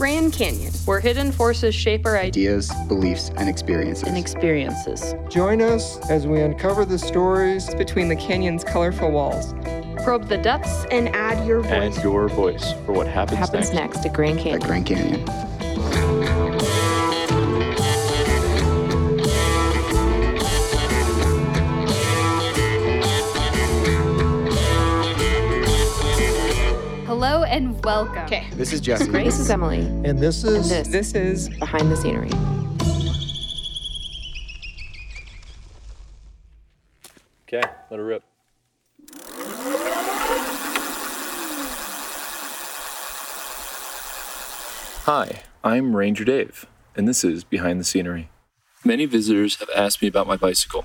Grand Canyon, where hidden forces shape our ideas, ideas, beliefs, and experiences. and experiences. Join us as we uncover the stories between the canyon's colorful walls. probe the depths, and add your and voice. your voice for what happens, happens next at Grand at Grand Canyon. And welcome. Okay. This is Jesse. This is Emily. And this And is this, this is behind the scenery. Okay, let her rip. Hi, I'm Ranger Dave, and this is Behind the Scenery. Many visitors have asked me about my bicycle.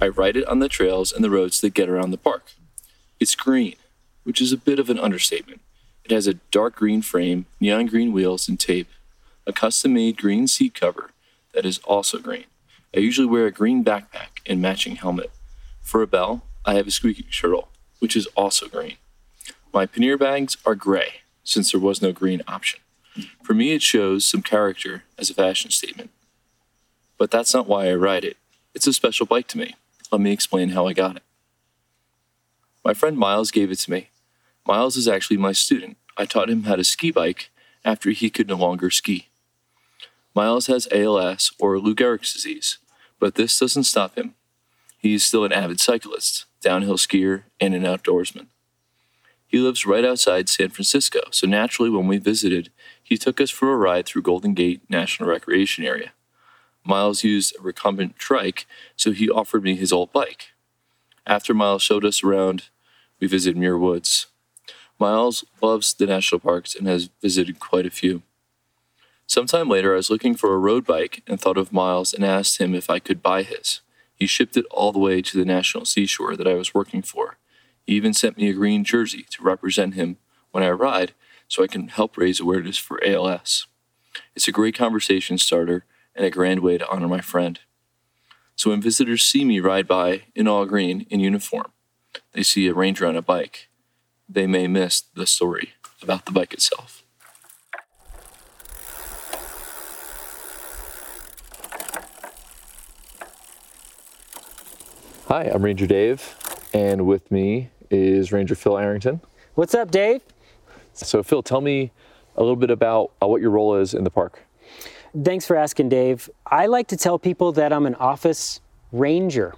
I ride it on the trails and the roads that get around the park. It's green, which is a bit of an understatement. It has a dark green frame, neon green wheels, and tape, a custom made green seat cover that is also green. I usually wear a green backpack and matching helmet. For a bell, I have a squeaky turtle, which is also green. My pannier bags are gray, since there was no green option. For me, it shows some character as a fashion statement. But that's not why I ride it. It's a special bike to me. Let me explain how I got it. My friend Miles gave it to me. Miles is actually my student. I taught him how to ski bike after he could no longer ski. Miles has ALS or Lou Gehrig's disease, but this doesn't stop him. He is still an avid cyclist, downhill skier, and an outdoorsman. He lives right outside San Francisco, so naturally, when we visited, he took us for a ride through Golden Gate National Recreation Area. Miles used a recumbent trike, so he offered me his old bike. After Miles showed us around, we visited Muir Woods. Miles loves the national parks and has visited quite a few. Sometime later, I was looking for a road bike and thought of Miles and asked him if I could buy his. He shipped it all the way to the national seashore that I was working for. He even sent me a green jersey to represent him when I ride so I can help raise awareness for ALS. It's a great conversation starter and a grand way to honor my friend. So when visitors see me ride by in all green in uniform, they see a ranger on a bike. They may miss the story about the bike itself. Hi, I'm Ranger Dave, and with me is Ranger Phil Arrington. What's up, Dave? So, Phil, tell me a little bit about uh, what your role is in the park. Thanks for asking, Dave. I like to tell people that I'm an office ranger.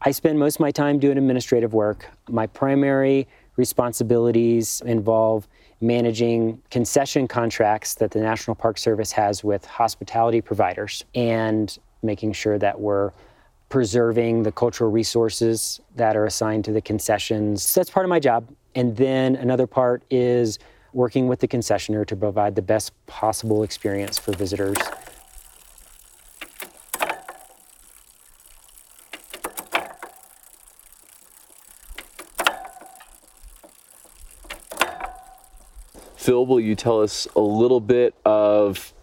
I spend most of my time doing administrative work. My primary responsibilities involve managing concession contracts that the National Park Service has with hospitality providers and making sure that we're preserving the cultural resources that are assigned to the concessions. So that's part of my job. And then another part is working with the concessioner to provide the best possible experience for visitors. Phil, will you tell us a little bit of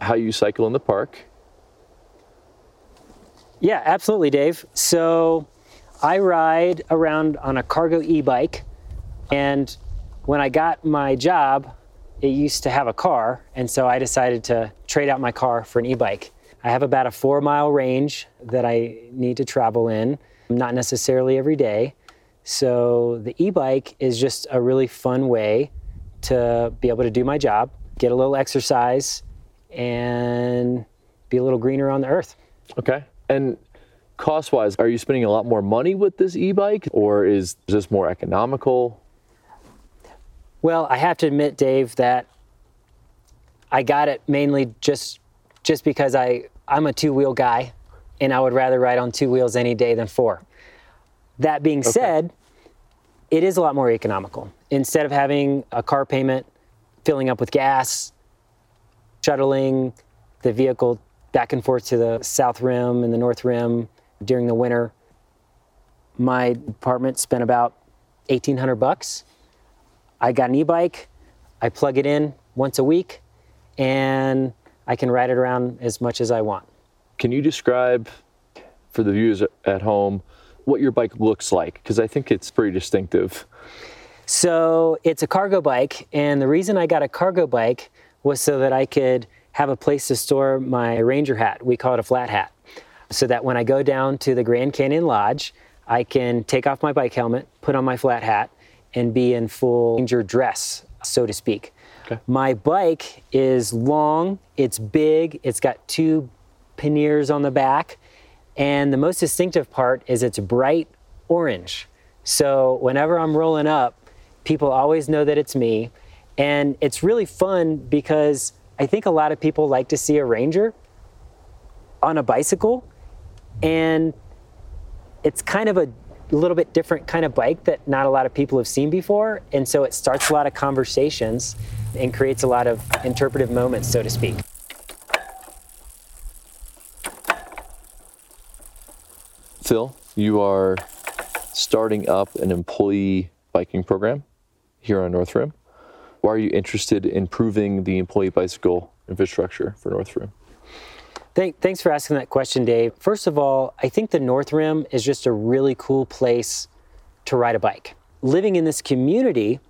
how you cycle in the park? Yeah, absolutely, Dave. So I ride around on a cargo e bike. And when I got my job, it used to have a car. And so I decided to trade out my car for an e bike. I have about a four mile range that I need to travel in, not necessarily every day. So the e bike is just a really fun way to be able to do my job, get a little exercise, and be a little greener on the earth. Okay. And cost wise, are you spending a lot more money with this e bike or is this more economical? Well, I have to admit, Dave, that I got it mainly just just because I I'm a two wheel guy, and I would rather ride on two wheels any day than four. That being said, it is a lot more economical. Instead of having a car payment, filling up with gas, shuttling the vehicle back and forth to the south rim and the north rim during the winter, my department spent about 1800 bucks I got an e-bike. I plug it in once a week, and I can ride it around as much as I want. Can you describe for the viewers at home what your bike looks like? Because I think it's pretty distinctive. So it's a cargo bike, and the reason I got a cargo bike was so that I could have a place to store my ranger hat. We call it a flat hat. So that when I go down to the Grand Canyon Lodge, I can take off my bike helmet, put on my flat hat, and be in full ranger dress, so to speak. Okay. My bike is long, it's big, it's got two panniers on the back, and the most distinctive part is it's bright orange. So whenever I'm rolling up, people always know that it's me. And it's really fun because I think a lot of people like to see a ranger on a bicycle, and it's kind of a little bit different kind of bike that not a lot of people have seen before. And so it starts a lot of conversations and creates a lot of interpretive moments, so to speak. Phil, you are starting up an employee biking program here on North Rim. Why are you interested in improving the employee bicycle infrastructure for North Rim? Thank, thanks for asking that question, Dave. First of all, I think the North Rim is just a really cool place to ride a bike. Living in this community,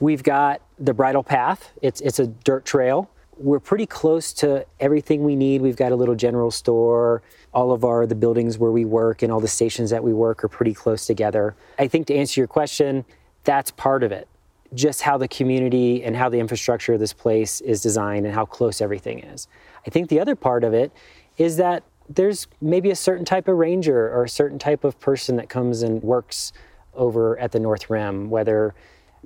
we've got the bridle path. It's it's a dirt trail. We're pretty close to everything we need. We've got a little general store. All of our the buildings where we work and all the stations that we work are pretty close together. I think to answer your question, that's part of it. Just how the community and how the infrastructure of this place is designed and how close everything is. I think the other part of it is that there's maybe a certain type of ranger or a certain type of person that comes and works over at the North Rim, whether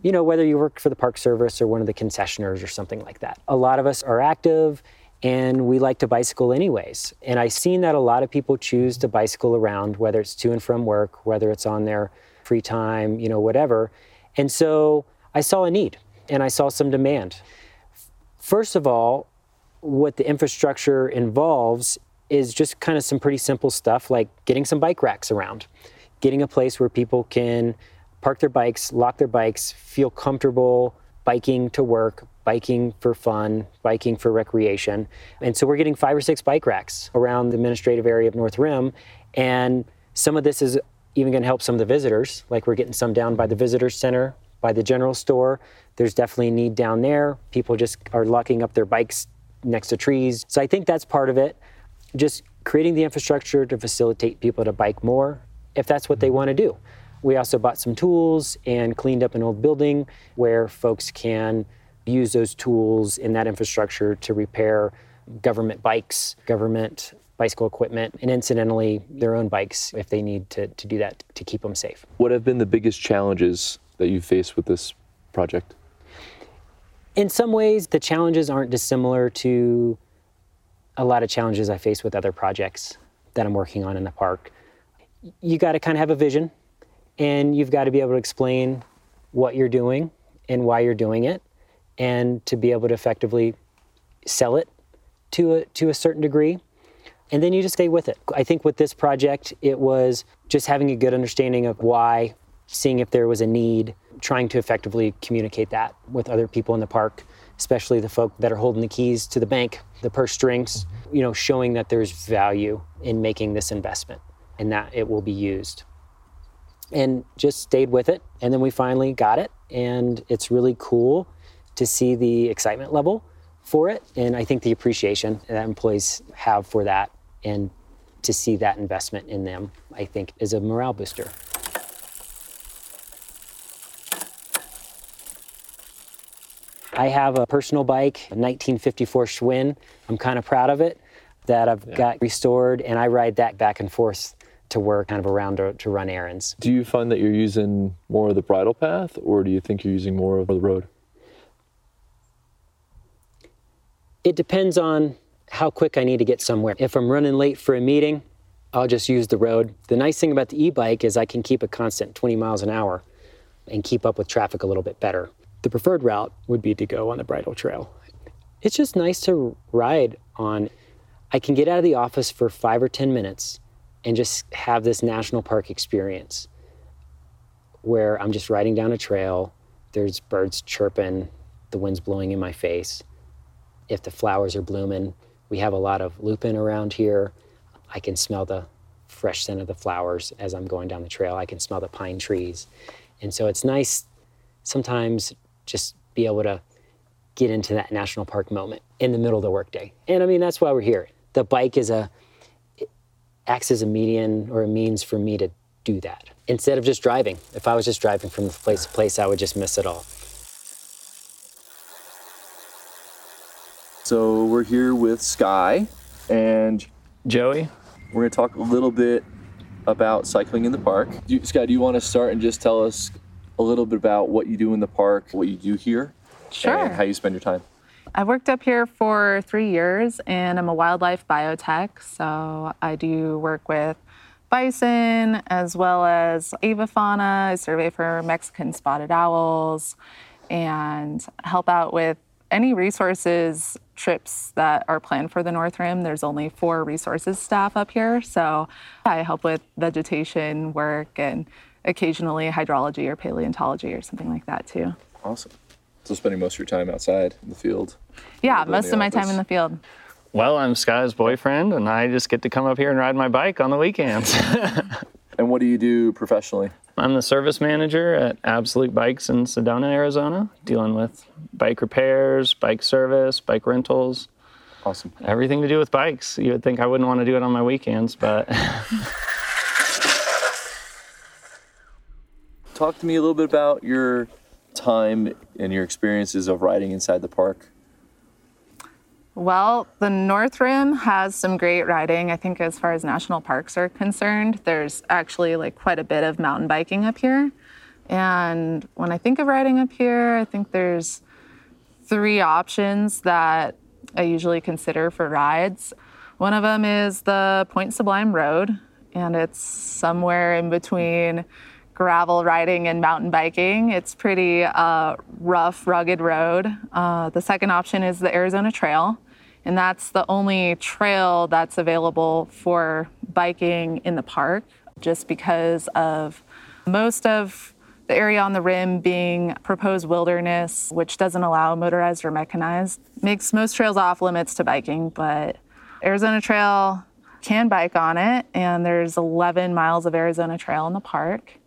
you know whether you work for the Park Service or one of the concessioners or something like that. A lot of us are active and we like to bicycle anyways. And I've seen that a lot of people choose to bicycle around, whether it's to and from work, whether it's on their free time, you know, whatever. And so I saw a need and I saw some demand. First of all, what the infrastructure involves is just kind of some pretty simple stuff like getting some bike racks around, getting a place where people can park their bikes, lock their bikes, feel comfortable biking to work, biking for fun, biking for recreation. And so we're getting five or six bike racks around the administrative area of North Rim. And some of this is even going to help some of the visitors, like we're getting some down by the visitor center, by the general store. There's definitely a need down there. People just are locking up their bikes next to trees. So I think that's part of it. Just creating the infrastructure to facilitate people to bike more if that's what they mm-hmm. want to do. We also bought some tools and cleaned up an old building where folks can use those tools in that infrastructure to repair government bikes, government bicycle equipment, and incidentally, their own bikes if they need to, to do that to keep them safe. What have been the biggest challenges that you faced with this project? In some ways, the challenges aren't dissimilar to a lot of challenges I face with other projects that I'm working on in the park. You got to kind of have a vision and you've got to be able to explain what you're doing and why you're doing it and to be able to effectively sell it to a, to a certain degree and then you just stay with it i think with this project it was just having a good understanding of why seeing if there was a need trying to effectively communicate that with other people in the park especially the folk that are holding the keys to the bank the purse strings you know showing that there's value in making this investment and that it will be used and just stayed with it. And then we finally got it. And it's really cool to see the excitement level for it. And I think the appreciation that employees have for that and to see that investment in them, I think is a morale booster. I have a personal bike, a 1954 Schwinn. I'm kind of proud of it that I've yeah. got restored, and I ride that back and forth to work, kind of around to, to run errands. Do you find that you're using more of the bridle path, or do you think you're using more of the road? It depends on how quick I need to get somewhere. If I'm running late for a meeting, I'll just use the road. The nice thing about the e bike is I can keep a constant 20 miles an hour and keep up with traffic a little bit better. The preferred route would be to go on the bridle trail. It's just nice to ride on. I can get out of the office for five or 10 minutes and just have this national park experience where I'm just riding down a trail, there's birds chirping, the wind's blowing in my face. If the flowers are blooming, we have a lot of lupin around here. I can smell the fresh scent of the flowers as I'm going down the trail. I can smell the pine trees. And so it's nice sometimes just be able to get into that national park moment in the middle of the workday. And I mean, that's why we're here. The bike is a acts as a median or a means for me to do that instead of just driving. If I was just driving from place to place, I would just miss it all. So we're here with Sky and Joey. we're going to talk a little bit about cycling in the park. Do you, Sky, do you want to start and just tell us a little bit about what you do in the park, what you do here, Sure. and how you spend your time? I've worked up here for three years and I'm a wildlife biotech. So I do work with bison as well as avifauna. I survey for Mexican spotted owls and help out with any resources trips that are planned for the North Rim. There's only four resources staff up here. So I help with vegetation work and occasionally hydrology or paleontology or something like that too. Awesome. So spending most of your time outside in the field. Yeah, most the of my time in the field. Well, I'm Sky's boyfriend, and I just get to come up here and ride my bike on the weekends. And what do you do professionally? I'm the service manager at Absolute Bikes in Sedona, Arizona, dealing with bike repairs, bike service, bike rentals, Awesome. everything to do with bikes. You would think I wouldn't want to do it on my weekends, but Talk to me a little bit about your time and your experiences of riding inside the park. Well, the North Rim has some great riding. I think as far as national parks are concerned, there's actually like quite a bit of mountain biking up here. And when I think of riding up here, I think there's three options that I usually consider for rides. One of them is the Point Sublime Road, and it's somewhere in between gravel riding and mountain biking. It's pretty uh, rough, rugged road. Uh, the second option is the Arizona Trail, and that's the only trail that's available for biking in the park, just because of most of the area on the rim being proposed wilderness, which doesn't allow motorized or mechanized, makes most trails off limits to biking, but Arizona Trail can bike on it, and there's 11 miles of Arizona Trail in the park.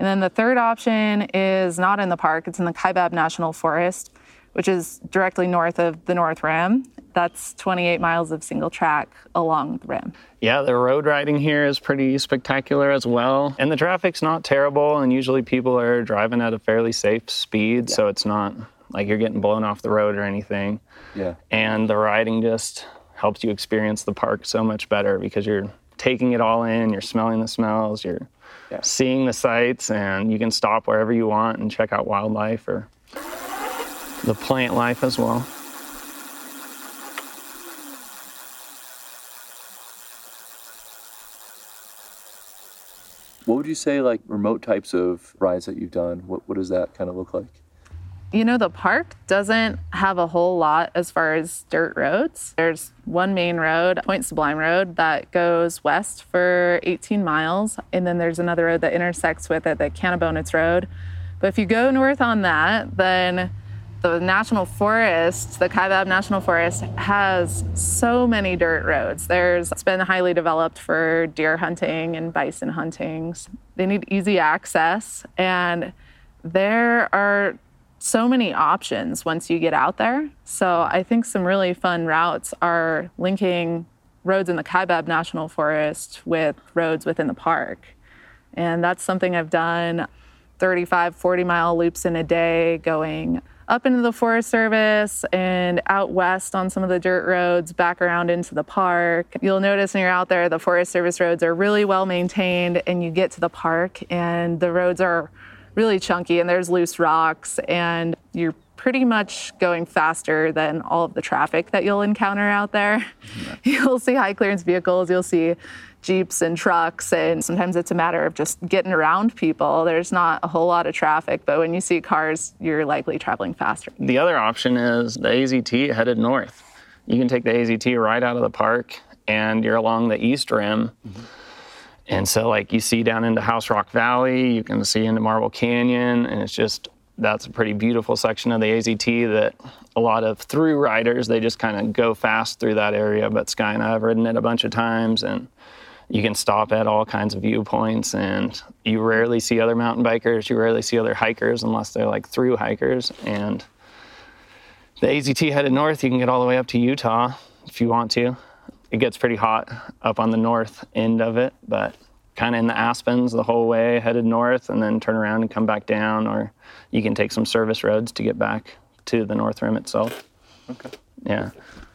And then the third option is not in the park, it's in the Kaibab National Forest, which is directly north of the North Rim. That's 28 miles of single track along the rim. yeah, the road riding here is pretty spectacular as well. And the traffic's not terrible, and usually people are driving at a fairly safe speed, so it's not like you're getting blown off the road or anything. Yeah. and the riding just helps you experience the park so much better because you're taking it all in you're smelling the smells you're Yeah. seeing the sights and you can stop wherever you want and check out wildlife or the plant life as well What would you say, like remote types of rides that you've done? What, what does that kind of look like? You know, the park doesn't have a whole lot as far as dirt roads. There's one main road, Point Sublime Road, that goes west for 18 miles. And then there's another road that intersects with it, the Kanabownits Road. But if you go north on that, then the national forest, the Kaibab National Forest, has so many dirt roads. There's it's been highly developed for deer hunting and bison hunting. They need easy access, and there are so many options once you get out there. So I think some really fun routes are linking roads in the Kaibab National Forest with roads within the park. And that's something I've done 35, 40 mile loops in a day going up into the Forest Service and out west on some of the dirt roads, back around into the park. You'll notice when you're out there, the Forest Service roads are really well maintained, and you get to the park, and the roads are really chunky, and there's loose rocks, and you're pretty much going faster than all of the traffic that you'll encounter out there. Mm-hmm. You'll see high clearance vehicles, you'll see jeeps and trucks, and sometimes it's a matter of just getting around people. There's not a whole lot of traffic, but when you see cars, you're likely traveling faster. the other option is the azt headed north you can take the azt right out of the park and you're along the east rim mm-hmm. And so, like, you see down into House Rock Valley, you can see into Marble Canyon, and it's just that's a pretty beautiful section of the AZT that a lot of through riders they just kind of go fast through that area. But Sky and I have ridden it a bunch of times, and you can stop at all kinds of viewpoints, and you rarely see other mountain bikers. You rarely see other hikers unless they're like through hikers, and the AZT headed north, you can get all the way up to Utah if you want to. It gets pretty hot up on the north end of it, but kind of in the Aspens the whole way, headed north, and then turn around and come back down, or you can take some service roads to get back to the North Rim itself. Okay. Yeah.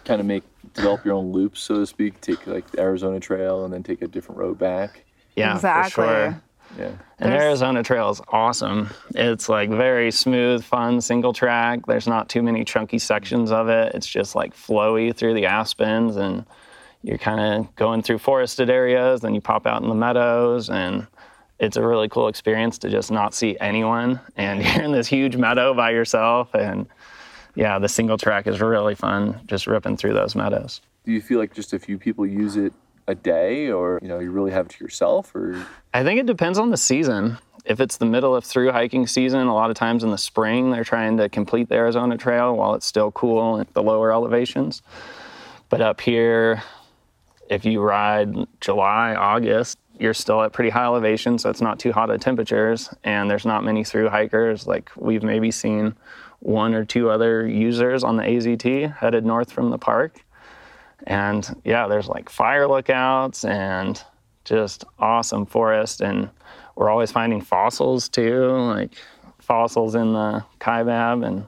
Kind of make develop your own loops, so to speak. Take like the Arizona Trail and then take a different road back. Yeah, Exactly. for sure. Yeah. And There's- Arizona Trail is awesome. It's like very smooth, fun, single track. There's not too many chunky sections of it. It's just like flowy through the aspens, and you're kind of going through forested areas. Then you pop out in the meadows, and it's a really cool experience to just not see anyone, and you're in this huge meadow by yourself. And yeah, the single track is really fun, just ripping through those meadows. Do you feel like just a few people use it a day, or you know, you really have it to yourself, or I think it depends on the season. If it's the middle of through hiking season, a lot of times in the spring, they're trying to complete the Arizona Trail while it's still cool at the lower elevations. But up here, if you ride July, August, you're still at pretty high elevation, so it's not too hot of temperatures, and there's not many through hikers. Like we've maybe seen one or two other users on the AZT headed north from the park. And yeah, there's like fire lookouts and just awesome forest. And we're always finding fossils too, like fossils in the Kaibab and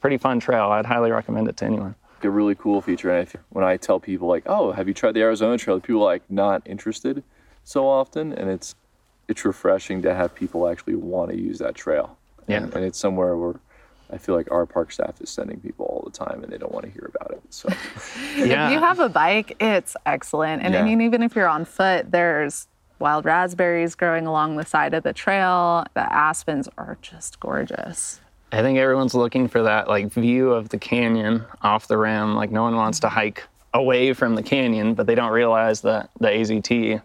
pretty fun trail. I'd highly recommend it to anyone. A really cool feature. And I think when I tell people like, "Oh, have you tried the Arizona Trail?" People are like not interested so often, and it's it's refreshing to have people actually want to use that trail. Yeah. and, and it's somewhere where I feel like our park staff is sending people all the time, and they don't want to hear about it. So Yeah. If you have a bike, it's excellent. And I mean, even if you're on foot, there's wild raspberries growing along the side of the trail. The aspens are just gorgeous. I think everyone's looking for that like view of the canyon off the rim. Like no one wants to mm-hmm. hike away from the canyon, but they don't realize that the AZT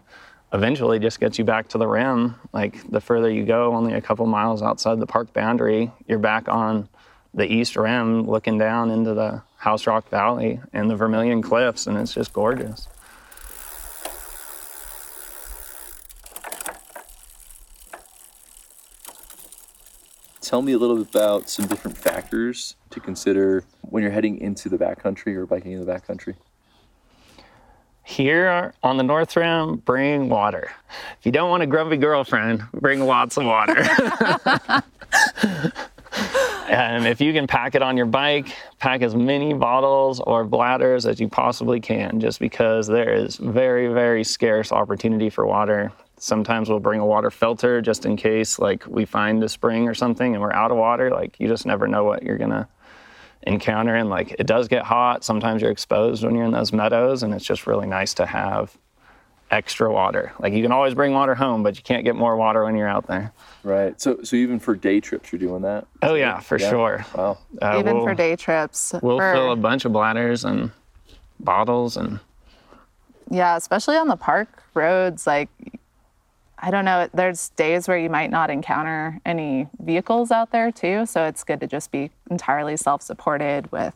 eventually just gets you back to the rim. Like the further you go, only a couple miles outside the park boundary, you're back on the east rim looking down into the House Rock Valley and the Vermilion Cliffs, and it's just gorgeous. Tell me a little bit about some different factors to consider when you're heading into the backcountry or biking in the backcountry. Here on the North Rim, bring water. If you don't want a grumpy girlfriend, bring lots of water. and um, if you can pack it on your bike, pack as many bottles or bladders as you possibly can, just because there is very, very scarce opportunity for water. Sometimes we'll bring a water filter just in case, like we find a spring or something and we're out of water. Like you just never know what you're gonna encounter. And like it does get hot. Sometimes you're exposed when you're in those meadows, and it's just really nice to have extra water. Like you can always bring water home, but you can't get more water when you're out there. Right. So so even for day trips, you're doing that. Oh yeah, for Yeah. sure. Wow. Uh, even we'll, for day trips. we'll for- fill a bunch of bladders and bottles and Yeah, especially on the park roads. Like, I don't know, there's days where you might not encounter any vehicles out there too. So it's good to just be entirely self supported with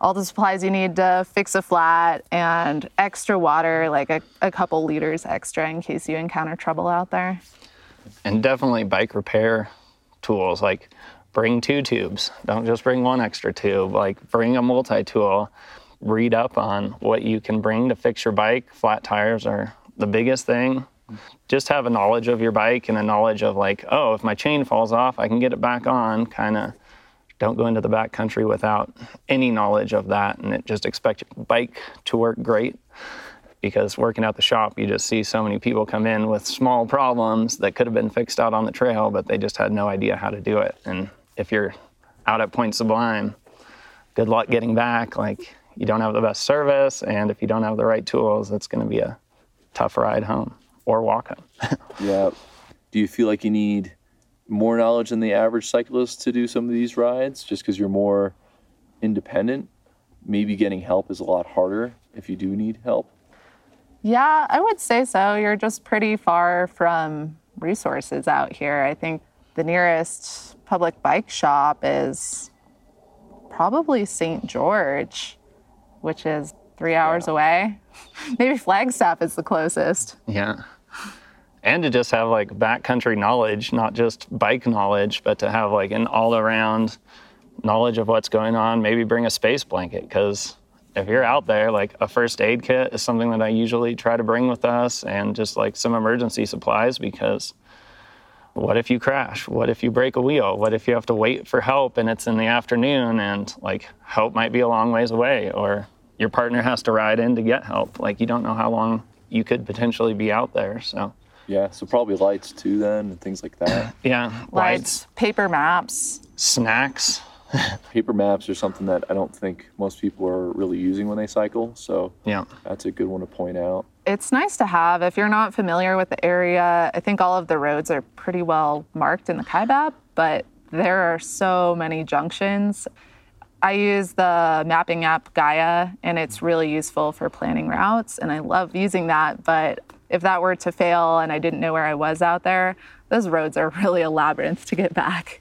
all the supplies you need to fix a flat and extra water, like a, a couple liters extra in case you encounter trouble out there. and definitely bike repair tools like bring two tubes don't just bring one extra tube like bring a multi-tool read up on what you can bring to fix your bike flat tires are the biggest thing just have a knowledge of your bike and a knowledge of like oh if my chain falls off i can get it back on kind of don't go into the back country without any knowledge of that and it just expect your bike to work great because working at the shop, you just see so many people come in with small problems that could have been fixed out on the trail, but they just had no idea how to do it. And if you're out at Point Sublime, good luck getting back. Like, you don't have the best service, and if you don't have the right tools, it's going to be a tough ride home or walk home. Yeah. Do you feel like you need more knowledge than the average cyclist to do some of these rides just because you're more independent? Maybe getting help is a lot harder if you do need help. Yeah, I would say so. You're just pretty far from resources out here. I think the nearest public bike shop is probably St. George, which is three hours away. Maybe Flagstaff is the closest. yeah. And to just have like backcountry knowledge, not just bike knowledge, but to have like an all around knowledge of what's going on, maybe bring a space blanket because if you're out there, like a first aid kit is something that I usually try to bring with us and just like some emergency supplies because what if you crash? What if you break a wheel? What if you have to wait for help and it's in the afternoon and like help might be a long ways away or your partner has to ride in to get help? Like you don't know how long you could potentially be out there. So, Yeah, so probably lights too then and things like that. yeah, Lights, lights, paper maps. snacks. Paper maps are something that I don't think most people are really using when they cycle, so Yeah. that's a good one to point out. It's nice to have. If you're not familiar with the area, I think all of the roads are pretty well marked in the Kaibab, but there are so many junctions. I use the mapping app Gaia, and it's mm-hmm. really useful for planning routes, and I love using that. But if that were to fail and I didn't know where I was out there, those roads are really a labyrinth to get back.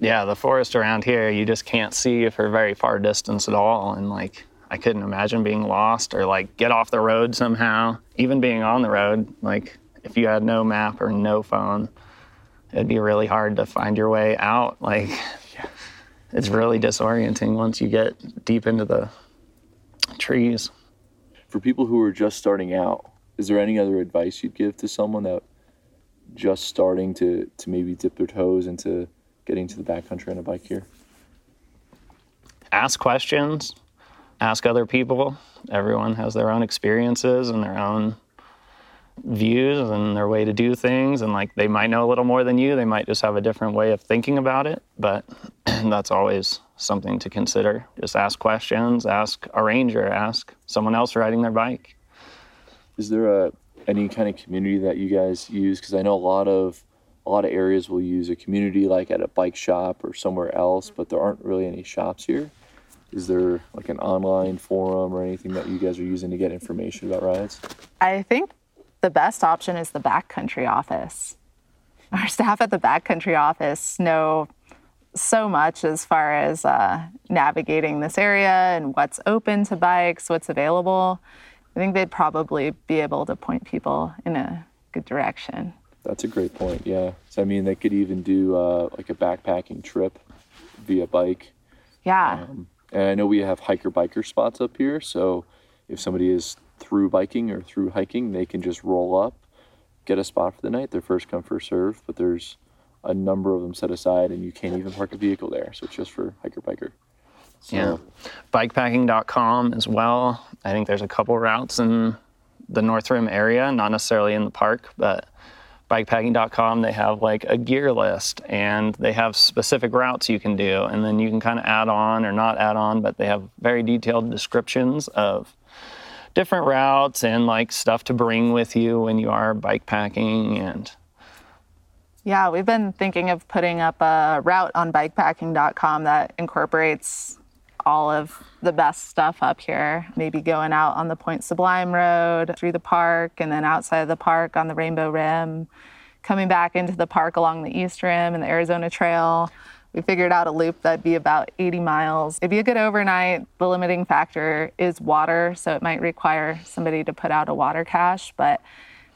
yeah, the forest around here, you just can't see for very far distance at all. And like, I couldn't imagine being lost or like get off the road somehow. Even being on the road, like, if you had no map or no phone, it'd be really hard to find your way out. Like, it's really disorienting once you get deep into the trees. For people who are just starting out, is there any other advice you'd give to someone that just starting to, to maybe dip their toes into getting to the backcountry on a bike here? ask questions, ask other people. Everyone has their own experiences and their own views and their way to do things. And like they might know a little more than you, they might just have a different way of thinking about it. But that's always something to consider. Just ask questions, ask a ranger, ask someone else riding their bike. Is there a any kind of community that you guys use? Because I know a lot of a lot of areas will use a community like at a bike shop or somewhere else, but there aren't really any shops here. Is there like an online forum or anything that you guys are using to get information about rides? I think the best option is the backcountry office. Our staff at the backcountry office know so much as far as uh, navigating this area and what's open to bikes, what's available. I think they'd probably be able to point people in a good direction. That's a great point. Yeah. So I mean, they could even do uh, like a backpacking trip via bike. Yeah. And I know we have hiker biker spots up here. So if somebody is through biking or through hiking, they can just roll up, get a spot for the night. They're first come, first serve. But there's a number of them set aside, and you can't even park a vehicle there. So it's just for hiker biker. So, Yeah. Bikepacking.com as well. I think there's a couple routes in the North Rim area, not necessarily in the park, but bikepacking.com, they have like a gear list and they have specific routes you can do. And then you can kind of add on or not add on, but they have very detailed descriptions of different routes and like stuff to bring with you when you are bike packing and Yeah, we've been thinking of putting up a route on bikepacking.com that incorporates all of the best stuff up here. Maybe going out on the Point Sublime Road through the park and then outside of the park on the Rainbow Rim, coming back into the park along the East Rim and the Arizona Trail. We figured out a loop that'd be about 80 miles. It'd be a good overnight. The limiting factor is water, so it might require somebody to put out a water cache, but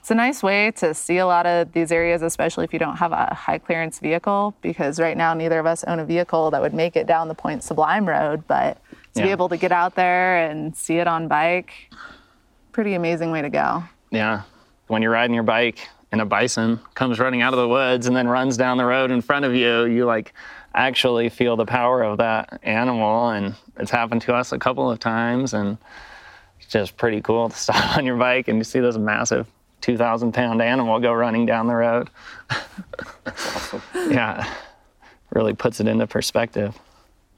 it's a nice way to see a lot of these areas, especially if you don't have a high clearance vehicle, because right now neither of us own a vehicle that would make it down the Point Sublime Road. But to be able to get out there and see it on bike, pretty amazing way to go. Yeah. When you're riding your bike and a bison comes running out of the woods and then runs down the road in front of you, you like actually feel the power of that animal. And it's happened to us a couple of times. And it's just pretty cool to stop on your bike and you see this massive 2,000 pound animal go running down the road. Yeah. Really puts it into perspective.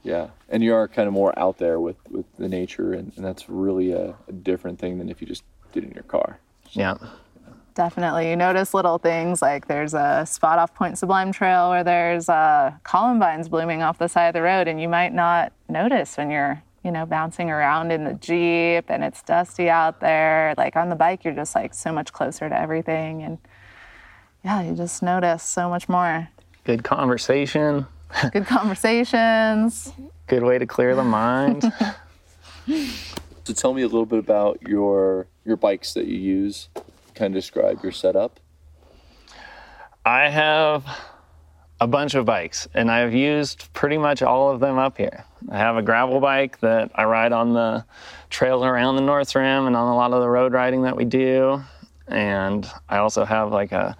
yeah. And you are kind of more out there with, with the nature, and, and that's really a, a different thing than if you just did it in your car. Yeah. Definitely. You notice little things like there's a spot off Point Sublime Trail where there's uh, columbines blooming off the side of the road, and you might not notice when you're, you know, bouncing around in the Jeep and it's dusty out there. Like on the bike, you're just like so much closer to everything. And yeah, you just notice so much more. Good conversation. Good conversations. Good way to clear the mind. So tell me a little bit about your your bikes that you use. Kind of describe your setup. I have a bunch of bikes, and I've used pretty much all of them up here. I have a gravel bike that I ride on the trails around the North Rim and on a lot of the road riding that we do. And I also have like a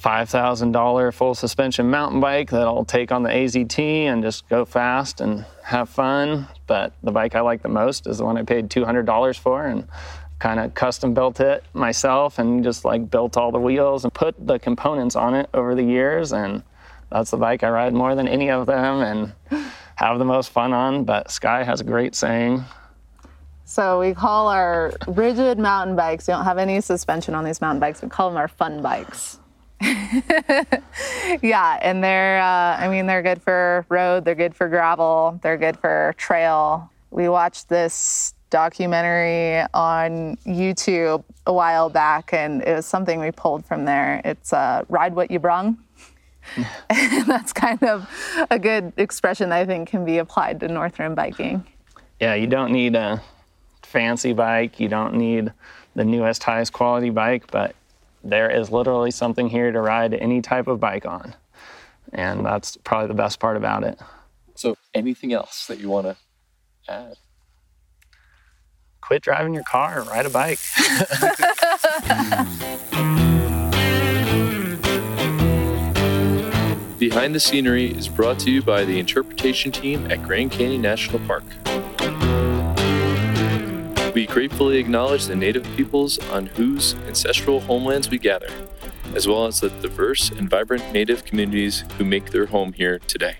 $5,000 full suspension mountain bike that I'll take on the AZT and just go fast and have fun. But the bike I like the most is the one I paid $200 for and kind of custom built it myself and just like built all the wheels and put the components on it over the years. And that's the bike I ride more than any of them and have the most fun on. But Sky has a great saying So we call our rigid mountain bikes, we don't have any suspension on these mountain bikes, we call them our fun bikes. yeah, and they're, uh, I mean, they're good for road, they're good for gravel, they're good for trail. We watched this documentary on YouTube a while back, and it was something we pulled from there. It's uh, Ride What You Brung. and that's kind of a good expression that I think can be applied to North Rim biking. Yeah, you don't need a fancy bike, you don't need the newest, highest quality bike, but there is literally something here to ride any type of bike on. And that's probably the best part about it. So, anything else that you want to add? Quit driving your car, and ride a bike. Behind the Scenery is brought to you by the interpretation team at Grand Canyon National Park. We gratefully acknowledge the native peoples on whose ancestral homelands we gather, as well as the diverse and vibrant native communities who make their home here today.